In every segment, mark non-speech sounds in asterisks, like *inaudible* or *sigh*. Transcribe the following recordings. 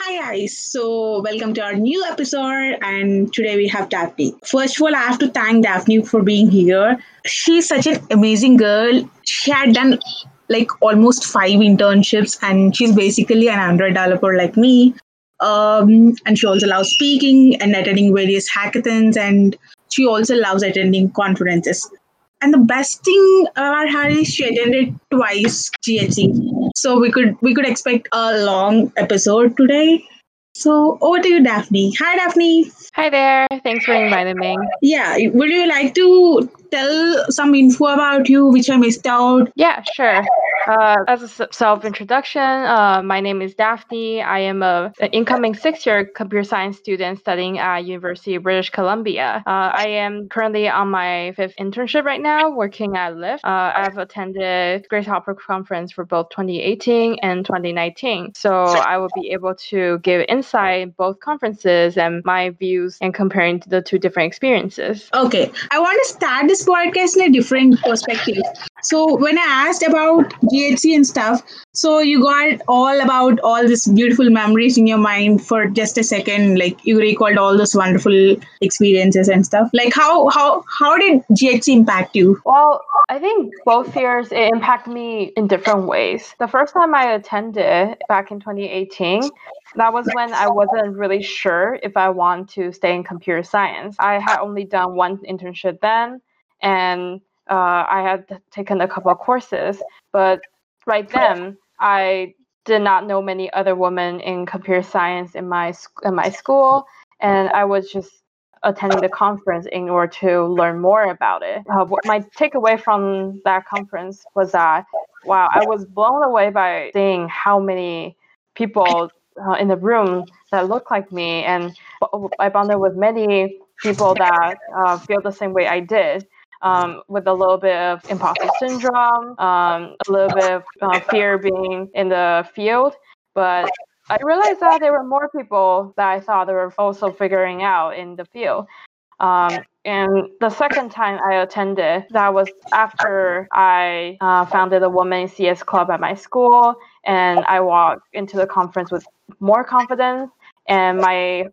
Hi guys, so welcome to our new episode and today we have Daphne. First of all, I have to thank Daphne for being here. She's such an amazing girl. She had done like almost five internships and she's basically an Android developer like me. Um, and she also loves speaking and attending various hackathons and she also loves attending conferences. And the best thing uh, about her is she attended twice GHC. So we could we could expect a long episode today. So over to you, Daphne. Hi, Daphne. Hi there. Thanks for inviting me. Yeah, would you like to tell some info about you which I missed out? Yeah, sure. Uh, as a self introduction, uh, my name is Daphne. I am a, an incoming six year computer science student studying at University of British Columbia. Uh, I am currently on my fifth internship right now, working at Lyft. Uh, I've attended Grace Hopper Conference for both 2018 and 2019, so I will be able to give insight in both conferences and my views and comparing the two different experiences. Okay, I want to start this podcast in a different perspective. So when I asked about GHC and stuff, so you got all about all these beautiful memories in your mind for just a second, like you recalled all those wonderful experiences and stuff. Like how how how did GHC impact you? Well, I think both years it impacted me in different ways. The first time I attended back in 2018, that was when I wasn't really sure if I want to stay in computer science. I had only done one internship then, and uh, I had taken a couple of courses, but right then I did not know many other women in computer science in my in my school, and I was just attending the conference in order to learn more about it. Uh, my takeaway from that conference was that wow, I was blown away by seeing how many people uh, in the room that looked like me, and I bonded with many people that uh, feel the same way I did um, with a little bit of imposter syndrome, um, a little bit of uh, fear being in the field. But I realized that there were more people that I thought were also figuring out in the field. Um, and the second time I attended, that was after I uh, founded a woman CS club at my school, and I walked into the conference with more confidence. And my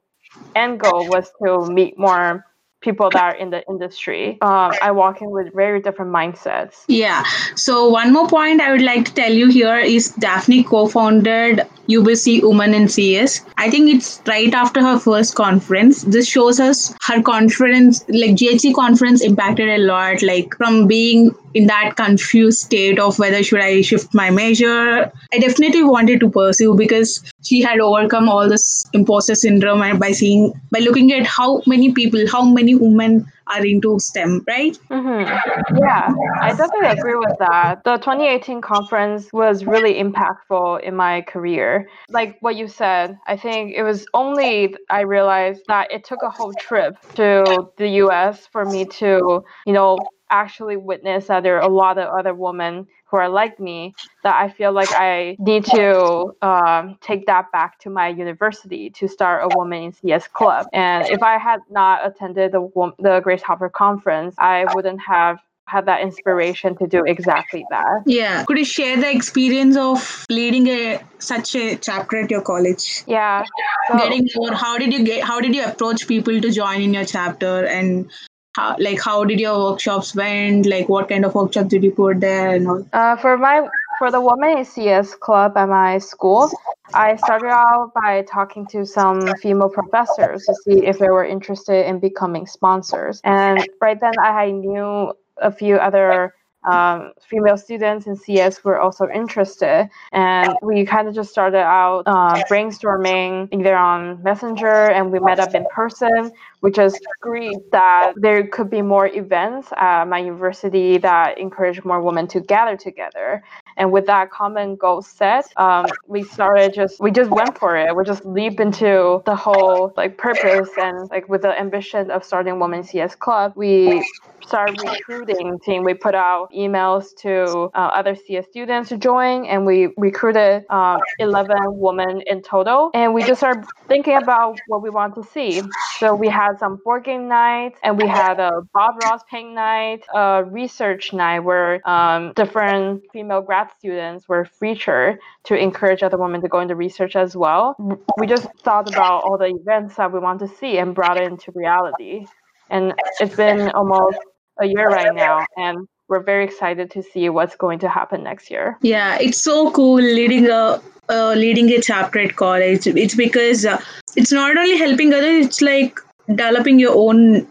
end goal was to meet more people that are in the industry. Um, I walk in with very different mindsets. Yeah. So one more point I would like to tell you here is Daphne co-founded UBC Women in CS. I think it's right after her first conference. This shows us her conference like GHC conference impacted a lot, like from being in that confused state of whether should I shift my major. I definitely wanted to pursue because she had overcome all this imposter syndrome and by seeing by looking at how many people, how many women are into STEM, right? Mm-hmm. Yeah, I definitely agree with that. The 2018 conference was really impactful in my career. Like what you said, I think it was only I realized that it took a whole trip to the US for me to, you know, actually witness that there are a lot of other women who are like me that I feel like I need to um, take that back to my university to start a woman in CS club. And if I had not attended the the Grace Hopper conference, I wouldn't have had that inspiration to do exactly that. Yeah. Could you share the experience of leading a such a chapter at your college? Yeah. So, Getting more how did you get how did you approach people to join in your chapter and how like how did your workshops went? Like what kind of workshops did you put there and all? Uh, for my for the women in cs club at my school i started out by talking to some female professors to see if they were interested in becoming sponsors. And right then i knew a few other um, female students in CS were also interested. And we kind of just started out uh, brainstorming either on Messenger and we met up in person. We just agreed that there could be more events at my university that encourage more women to gather together. And with that common goal set, um, we started just, we just went for it. We just leap into the whole like purpose and like with the ambition of starting Women CS Club, we started recruiting team. We put out emails to uh, other CS students to join, and we recruited uh, 11 women in total. And we just started thinking about what we want to see. So we had some board game nights, and we had a Bob Ross paint night, a research night where um, different female grad students were featured to encourage other women to go into research as well. We just thought about all the events that we want to see and brought it into reality. And it's been almost a year right now, and we're very excited to see what's going to happen next year. Yeah, it's so cool leading a uh, leading a chapter at college. It's because uh, it's not only helping others; it's like developing your own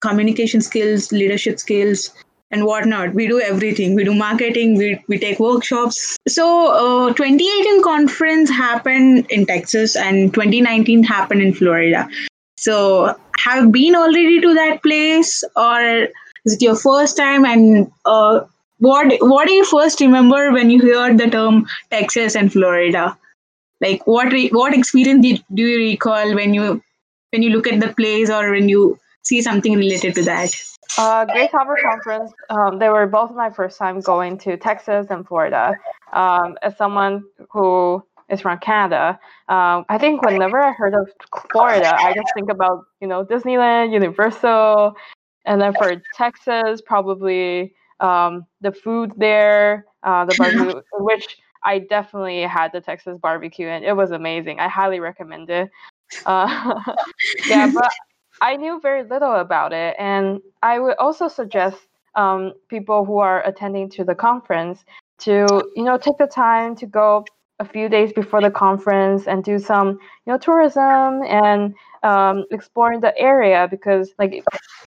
communication skills, leadership skills, and whatnot. We do everything. We do marketing. We we take workshops. So, uh, 2018 conference happened in Texas, and 2019 happened in Florida. So, have been already to that place, or is it your first time? And uh, what what do you first remember when you heard the term Texas and Florida? Like what re- what experience did, do you recall when you when you look at the place or when you see something related to that? Uh, Grace Hopper Conference. Um, they were both my first time going to Texas and Florida. Um, as someone who is from Canada, um, I think whenever I heard of Florida, I just think about you know Disneyland, Universal, and then for Texas, probably um, the food there, uh, the *laughs* barbecue, which I definitely had the Texas barbecue and it was amazing. I highly recommend it. Uh, *laughs* yeah, but I knew very little about it, and I would also suggest um, people who are attending to the conference to you know take the time to go a few days before the conference and do some you know tourism and um, exploring the area because like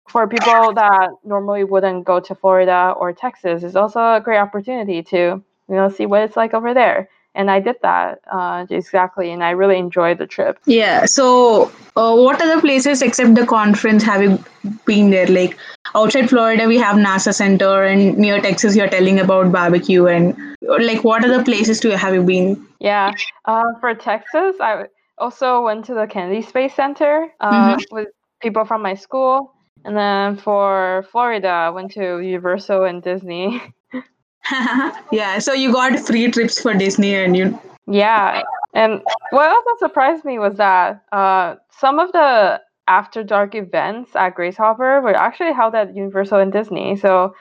for people that normally wouldn't go to Florida or Texas is also a great opportunity to you know see what it's like over there and I did that uh, exactly, and I really enjoyed the trip. Yeah. So, uh, what other places except the conference have you been there? Like outside Florida, we have NASA Center, and near Texas, you're telling about barbecue, and like what other places do you have you been? Yeah. Uh, for Texas, I also went to the Kennedy Space Center uh, mm-hmm. with people from my school. And then for Florida, I went to Universal and Disney. *laughs* yeah, so you got free trips for Disney and you. Yeah, and what also surprised me was that uh, some of the after dark events at Grace Hopper were actually held at Universal and Disney. So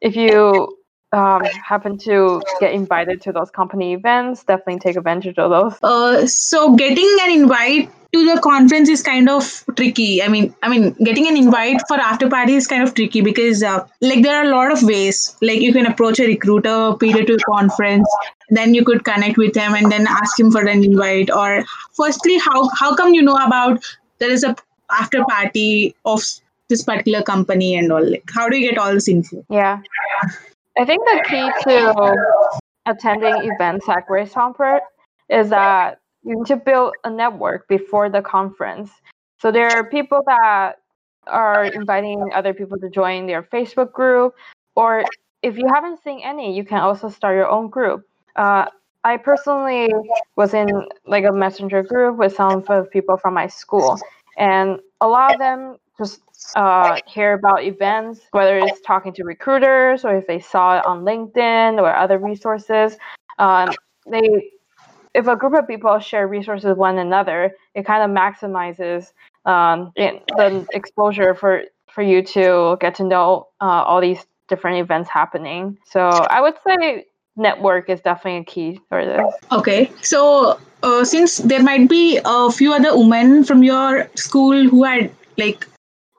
if you um, happen to get invited to those company events, definitely take advantage of those. Uh, so getting an invite to the conference is kind of tricky. I mean, I mean, getting an invite for after party is kind of tricky because, uh, like, there are a lot of ways. Like, you can approach a recruiter, pay to a conference, then you could connect with him and then ask him for an invite. Or, firstly, how how come you know about there is a after party of this particular company and all? Like, how do you get all this info? Yeah. I think the key to attending events at Grace Hopper is that you need to build a network before the conference. So there are people that are inviting other people to join their Facebook group, or if you haven't seen any, you can also start your own group. Uh, I personally was in like a messenger group with some of people from my school, and a lot of them just uh, hear about events, whether it's talking to recruiters or if they saw it on LinkedIn or other resources. Um, they, if a group of people share resources with one another, it kind of maximizes um, it, the exposure for for you to get to know uh, all these different events happening. So I would say network is definitely a key for this. Okay, so uh, since there might be a few other women from your school who had like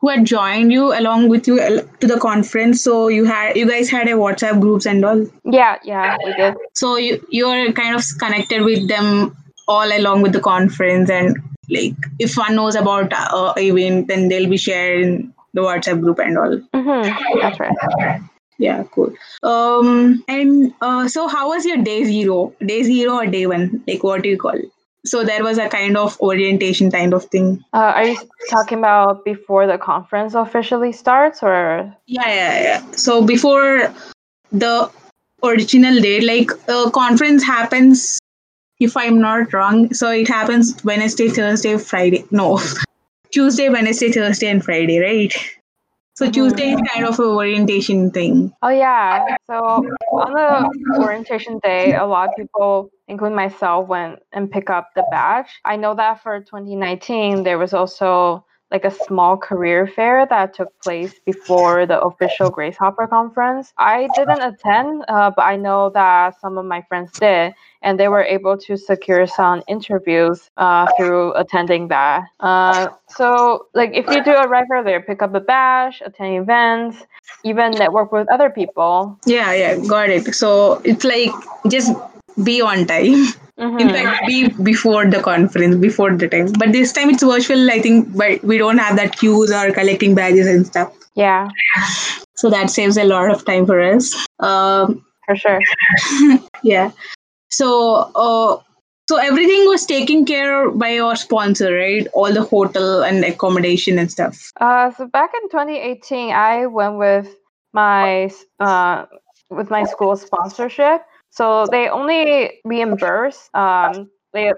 who had joined you along with you to the conference. So you had you guys had a whatsapp groups and all? Yeah yeah we did. So you you're kind of connected with them all along with the conference and like if one knows about uh, event then they'll be sharing the whatsapp group and all. Mm-hmm. that's right. Yeah cool. Um and uh, so how was your day zero? Day zero or day one? Like what do you call it so there was a kind of orientation kind of thing. Uh, are you talking about before the conference officially starts, or? Yeah, yeah, yeah. So before the original date, like a conference happens, if I'm not wrong. So it happens Wednesday, Thursday, Friday. No, *laughs* Tuesday, Wednesday, Thursday, and Friday, right? So Tuesday is kind of a orientation thing. Oh yeah. So on the orientation day, a lot of people, including myself, went and pick up the badge. I know that for 2019, there was also like a small career fair that took place before the official Grace Hopper conference. I didn't attend, uh, but I know that some of my friends did, and they were able to secure some interviews uh, through attending that. Uh, so, like, if you do arrive earlier, pick up a badge, attend events, even network with other people. Yeah, yeah, got it. So it's like just be on time. Mhm. In fact, be before the conference, before the time. But this time it's virtual, I think, but we don't have that queues or collecting badges and stuff. Yeah, So that saves a lot of time for us. Um, for sure. *laughs* yeah. So, uh, so everything was taken care by your sponsor, right? All the hotel and accommodation and stuff. Uh, so back in 2018, I went with my uh, with my school sponsorship. So they only reimburse um, they,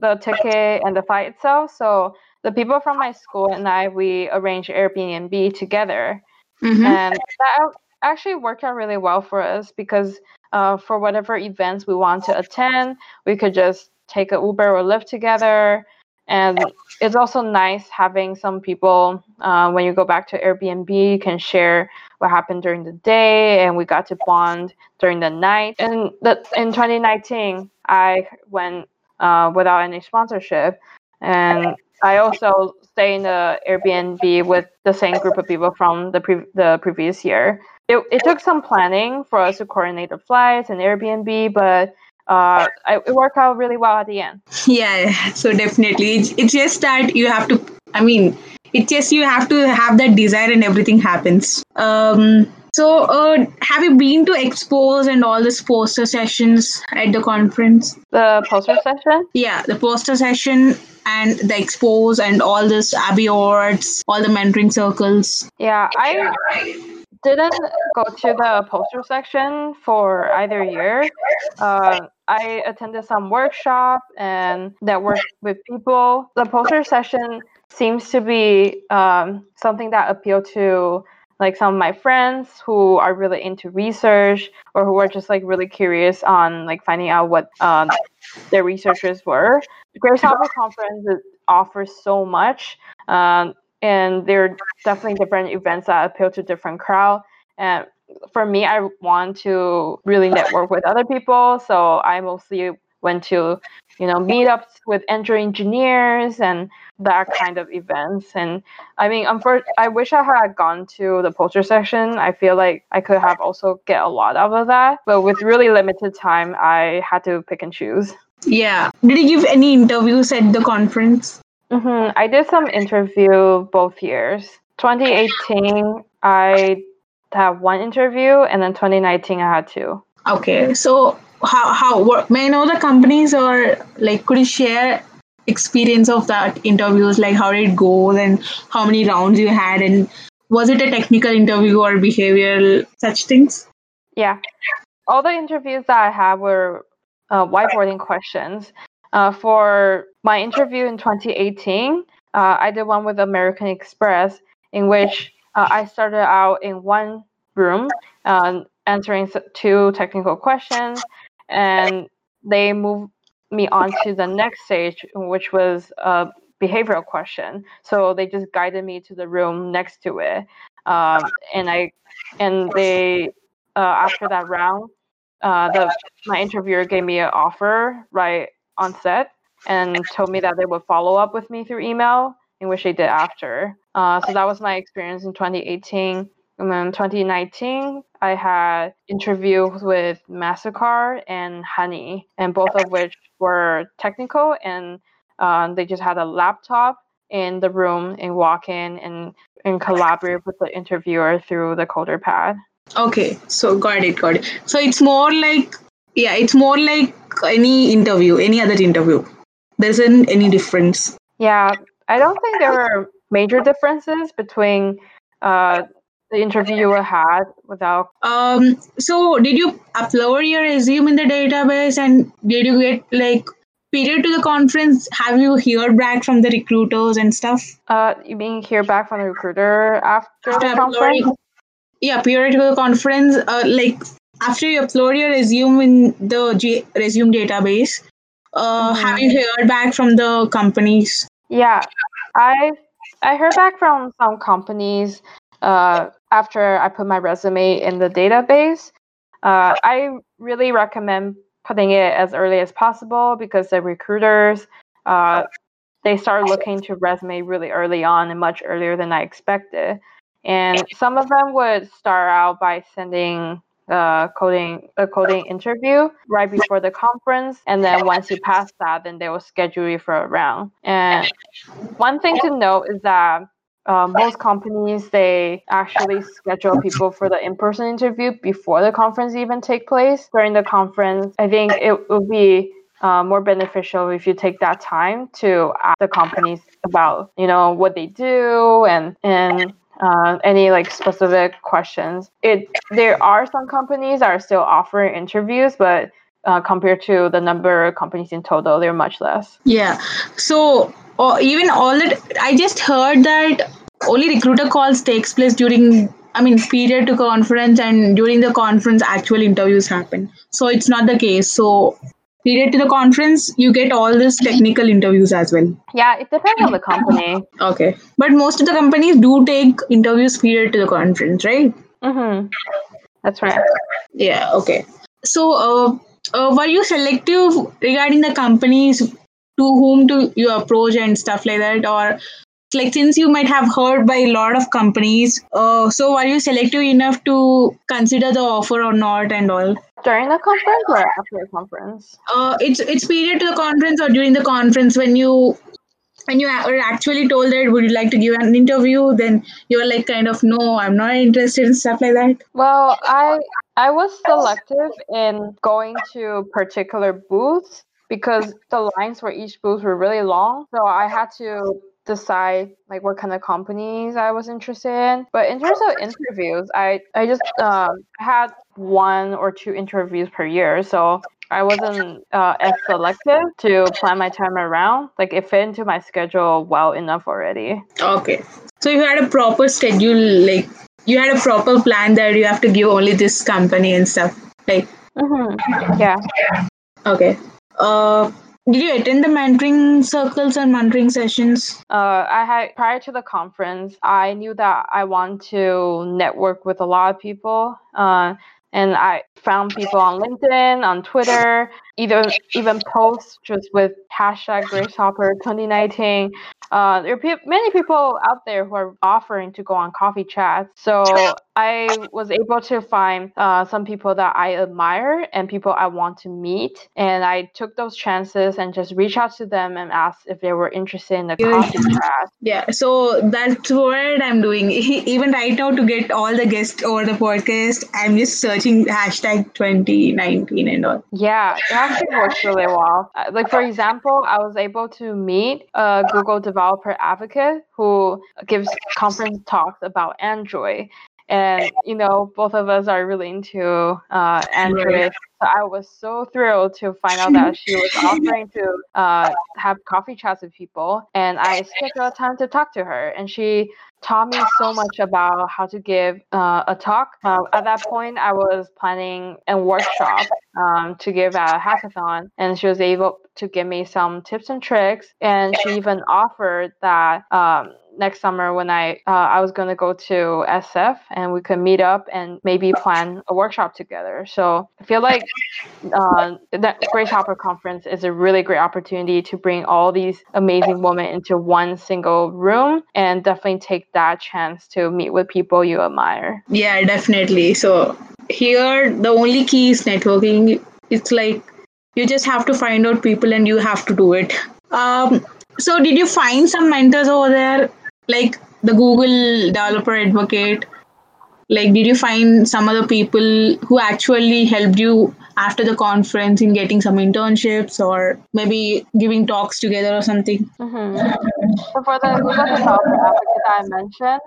the ticket and the flight itself. So the people from my school and I we arranged Airbnb together, Mhm. and that actually worked out really well for us because uh, for whatever events we want to attend, we could just take a Uber or Lyft together. And it's also nice having some people uh, when you go back to Airbnb, you can share what happened during the day, and we got to bond during the night. And the, in 2019, I went uh, without any sponsorship, and I also stay in the Airbnb with the same group of people from the pre- the previous year. It, it took some planning for us to coordinate the flights and Airbnb, but uh, it worked out really well at the end. Yeah, yeah. so definitely. It's, it's just that you have to, I mean, it's just you have to have that desire and everything happens. Um, so, uh, have you been to expos and all this poster sessions at the conference? The poster session. Yeah, the poster session and the expos and all this ABIE Awards, all the mentoring circles. Yeah, I didn't go to the poster section for either year. Uh, I attended some workshop and networked with people. The poster session seems to be um, something that appealed to like some of my friends who are really into research or who are just like really curious on like finding out what um, their researchers were. Grace Hopper Conference offers so much. Um, and there are definitely different events that appeal to different crowd. And for me, I want to really network with other people, so I mostly went to, you know, meetups with Android engineers and that kind of events. And I mean, unfor- I wish I had gone to the poster session I feel like I could have also get a lot out of that, but with really limited time, I had to pick and choose. Yeah. Did you give any interviews at the conference? hmm I did some interview both years. 2018, I had one interview, and then 2019, I had two. Okay, so how how what, may I know the companies or like could you share experience of that interviews? Like how did it go? And how many rounds you had? And was it a technical interview or behavioral such things? Yeah, all the interviews that I had were uh, whiteboarding questions. Uh, for my interview in 2018, uh, I did one with American Express, in which uh, I started out in one room um, answering two technical questions, and they moved me on to the next stage, which was a behavioral question. So they just guided me to the room next to it, um, and I and they uh, after that round, uh, the my interviewer gave me an offer right on set and told me that they would follow up with me through email, in which they did after. Uh, so that was my experience in 2018. And then 2019, I had interviews with Mastercard and Honey, and both of which were technical, and um, they just had a laptop in the room and walk in and, and collaborate with the interviewer through the CoderPad. Okay, so got it, got it. So it's more like yeah, it's more like any interview, any other interview. There isn't any difference. Yeah, I don't think there were major differences between uh, the interview I had without. Um, so did you upload your resume in the database and did you get like period to the conference? Have you heard back from the recruiters and stuff? Uh, you mean hear back from the recruiter after the conference? yeah, period to the conference. Uh, like after you upload your resume in the G- resume database, uh, Mhm. have you heard back from the companies? Yeah, I I heard back from some companies uh, after I put my resume in the database. Uh, I really recommend putting it as early as possible because the recruiters uh, they start looking to resume really early on and much earlier than I expected. And some of them would start out by sending the coding a coding interview right before the conference, and then once you pass that, then they will schedule you for a round. And one thing to note is that uh, most companies they actually schedule people for the in-person interview before the conference even take place. During the conference, I think it would be uh, more beneficial if you take that time to ask the companies about you know what they do and and uh, any like specific questions. It there are some companies that are still offering interviews, but uh, compared to the number of companies in total, they're much less. Yeah. So or even all that, I just heard that only recruiter calls takes place during. I mean, period to conference and during the conference, actual interviews happen. So it's not the case. So period to the conference, you get all these technical interviews as well. Yeah, it depends on the company. Okay. But most of the companies do take interviews period to the conference, right? Mm-hmm. That's right. Yeah, okay. So, uh, uh, were you selective regarding the companies to whom to you approach and stuff like that? Or, like, since you might have heard by a lot of companies, uh, so were you selective enough to consider the offer or not and all? During the conference or after the conference? Uh, it's it's period to the conference or during the conference when you when you are actually told that would you like to give an interview then you're like kind of no i'm not interested in stuff like that Well, I I was selective in going to particular booths because the lines for each booth were really long. So I had to decide like what kind of companies I was interested in. But in terms of interviews, I I just um, had one or two interviews per year, so I wasn't uh, as selective to plan my time around. Like it fit into my schedule well enough already. okay so you had a proper schedule like you had a proper plan that you have to give only this company and stuff like hmm Yeah. okay uh did you attend the mentoring circles and mentoring sessions Uh, I had prior to the conference, I knew that I want to network with a lot of people. Uh, and I found people on LinkedIn, on Twitter, either even posts just with hashtag Gracehopper 2019. Uh, there are pe- many people out there who are offering to go on coffee chats. So I was able to find uh, some people that I admire and people I want to meet. And I took those chances and just reached out to them and asked if they were interested in the coffee chat. yeah so that's what i'm doing *laughs* even right now to get all the guests over the podcast i'm just searching hashtag 2019 and all Yeah, actually works really well. Like for example, I was able to meet a Google developer advocate who gives conference talks about Android. And you know, both of us are really into uh, Android. So I was so thrilled to find out that she was *laughs* offering to uh, have coffee chats with people, and I scheduled a time to talk to her. And she taught me so much about how to give uh, a talk. Uh, at that point, I was planning a workshop um, to give at a hackathon, and she was able to give me some tips and tricks. And she even offered that um, next summer when I uh, I was to go to SF and we could meet up and maybe plan a workshop together. So I feel like uh, that Grace Hopper conference is a really great opportunity to bring all these amazing women into one single room and definitely take that chance to meet with people you admire. Yeah, definitely. So here the only key is networking. It's like you just have to find out people and you have to do it. Um, so did you find some mentors over there, like the Google developer advocate? Like, did you find some other people who actually helped you after the conference in getting some internships or maybe giving talks together or something? hmm So for the Google advocate that I mentioned,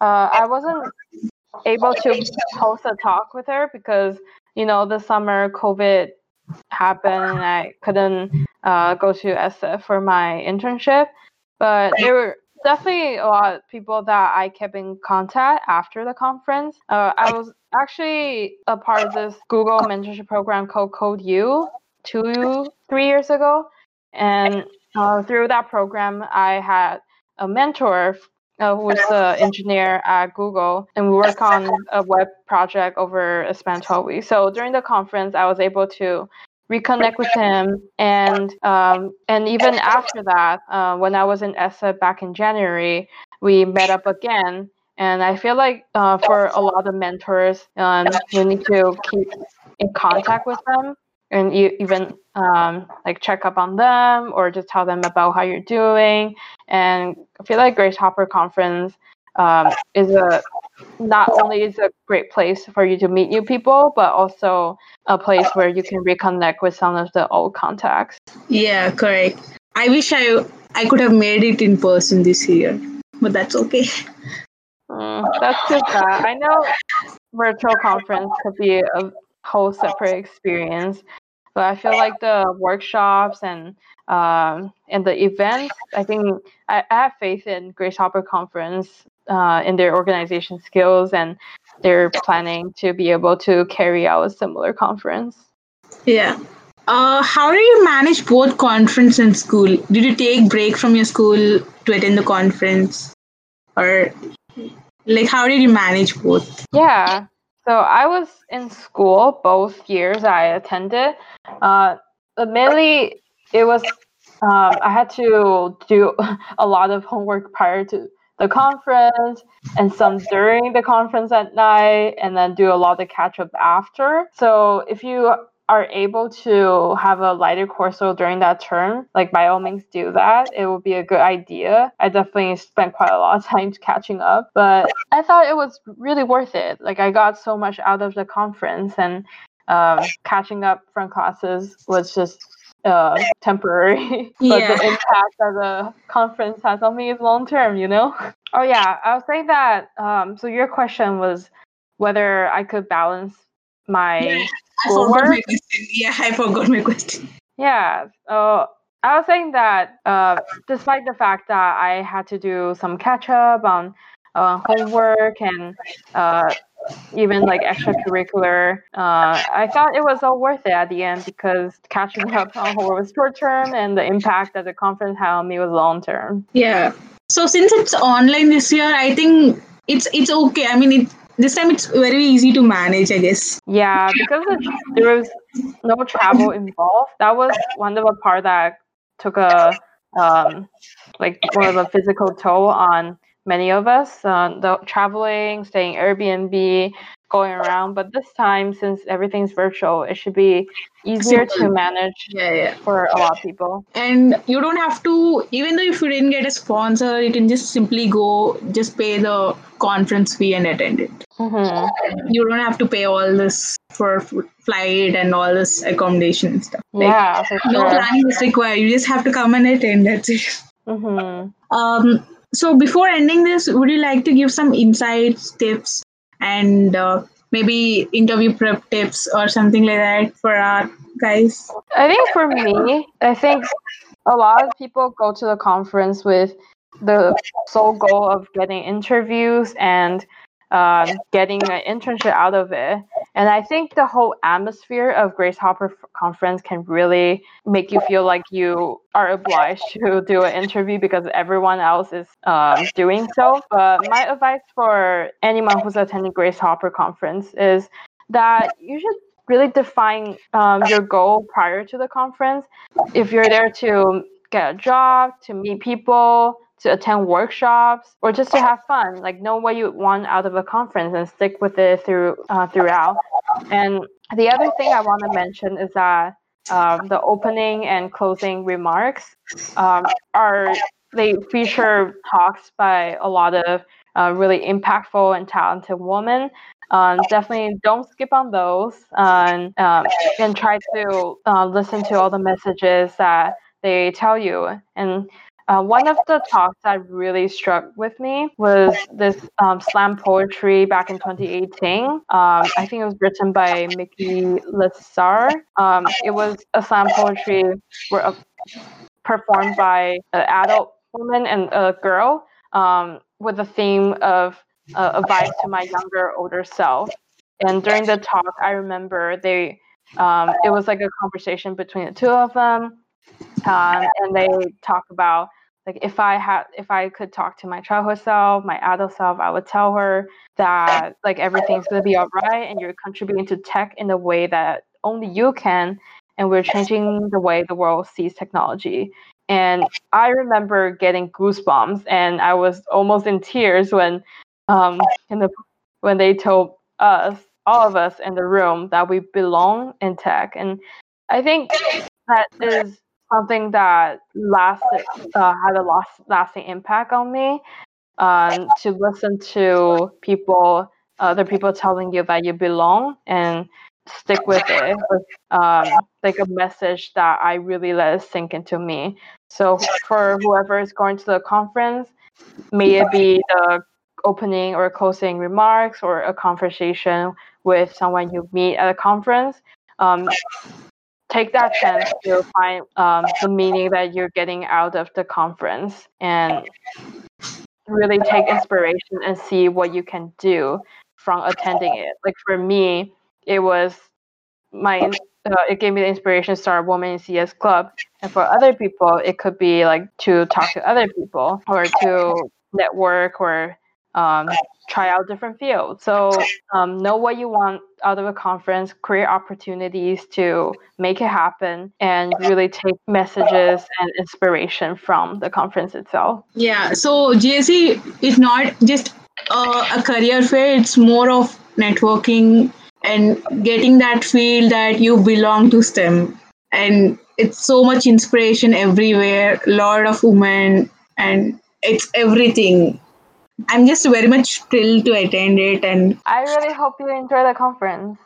uh, I wasn't able to host a talk with her because you know the summer COVID happened and I couldn't uh, go to SF for my internship. But there were definitely a lot of people that I kept in contact after the conference. Uh, I was actually a part of this Google mentorship program called CodeU two, three years ago. And uh, through that program, I had a mentor uh, who was an engineer at Google, and we work on a web project over a span of 12 weeks. So during the conference, I was able to reconnect with him, and um, and even after that, uh, when I was in ESSA back in January, we met up again. And I feel like uh, for a lot of mentors, um, you need to keep in contact with them and you even um, like check up on them or just tell them about how you're doing. And I feel like Grace Hopper Conference um, is a not only is a great place for you to meet new people, but also a place where you can reconnect with some of the old contacts. Yeah, correct. I wish I I could have made it in person this year, but that's okay. Mm, that's too bad. I know virtual conference could be a whole separate experience, but I feel like the workshops and um, and the events, I think I, I have faith in Grace Hopper Conference uh, in their organization skills and they're planning to be able to carry out a similar conference. Yeah. Uh, how do you manage both conference and school? Did you take break from your school to attend the conference, or like how did you manage both? Yeah. So I was in school both years I attended. Uh, mainly, it was um, I had to do *laughs* a lot of homework prior to the conference and some during the conference at night, and then do a lot of catch up after. So if you are able to have a lighter course load during that term, like by all means do that. It would be a good idea. I definitely spent quite a lot of time *laughs* catching up, but I thought it was really worth it. Like I got so much out of the conference and um, catching up from classes was just uh, temporary, *laughs* but yeah. the impact that the conference has on me is long term. You know. *laughs* Oh yeah, I was saying that. Um, so your question was whether I could balance my yeah. I my question. Yeah, I forgot my question. Yeah. So I was saying that uh, despite the fact that I had to do some catch up on uh, homework and uh, even like extracurricular, uh, I thought it was all worth it at the end because catching up on homework was short term and the impact that the conference had on me was long term. Yeah. So since it's online this year, I think it's it's okay. I mean, it this time it's very easy to manage, I guess. Yeah, because there was no travel involved. That was one of the part that took a um, like more of a physical toll on many of us. Uh, the traveling, staying Airbnb, going around. But this time, since everything's virtual, it should be easier to manage yeah, yeah. for a lot of people. And you don't have to, even though if you didn't get a sponsor, you can just simply go, just pay the conference fee and attend it. Mm-hmm. You don't have to pay all this for flight and all this accommodation and stuff. Like, yeah, no sure. planning is required. You just have to come and attend. That's it. Mm-hmm. Um, so before ending this, would you like to give some insights, tips, and uh, maybe interview prep tips or something like that for our guys? I think for me, I think a lot of people go to the conference with the sole goal of getting interviews and um, getting an internship out of it. And I think the whole atmosphere of Grace Hopper conference can really make you feel like you are obliged to do an interview because everyone else is um, doing so. But my advice for anyone who's attending Grace Hopper conference is that you should really define um, your goal prior to the conference. If you're there to get a job, to meet people, to attend workshops or just to have fun. Like know what you want out of a conference and stick with it through uh, throughout. And the other thing i want to mention is that um, the opening and closing remarks um, are they feature talks by a lot of uh, really impactful and talented women. Um, definitely don't skip on those and, um, and try to uh, listen to all the messages that they tell you. And uh, one of the talks that really struck with me was this um, slam poetry back in 2018. Um, I think it was written by Mickey Lazar. Um, it was a slam poetry were, uh, performed by an adult woman and a girl um, with the theme of uh, advice to my younger, older self. And during the talk, I remember they um, it was like a conversation between the two of them, um, and they talk about like if I had if I could talk to my childhood self, my adult self, I would tell her that like everything's gonna be alright and you're contributing to tech in a way that only you can and we're changing the way the world sees technology. And I remember getting goosebumps and I was almost in tears when um in the when they told us, all of us in the room, that we belong in tech. And I think that is something that lasted uh, had a last, lasting impact on me. Um, to listen to people, other people telling you that you belong and stick with it um, like a message that I really let it sink into me. So for whoever is going to the conference, may it be the opening or closing remarks or a conversation with someone you meet at a conference, um, take that chance to find um, the meaning that you're getting out of the conference and really take inspiration and see what you can do from attending it. Like for me, it was my uh, it gave me the inspiration to start Women in CS Club, and for other people, it could be like to talk to other people or to network or um, try out different fields. So um, know what you want out of a conference, create opportunities to make it happen, and really take messages and inspiration from the conference itself. Yeah. So GSC is not just uh, a career fair; it's more of networking and getting that feel that you belong to STEM. And it's so much inspiration everywhere. A lot of women, and it's everything I'm just very much thrilled to attend it and I really hope you enjoy the conference.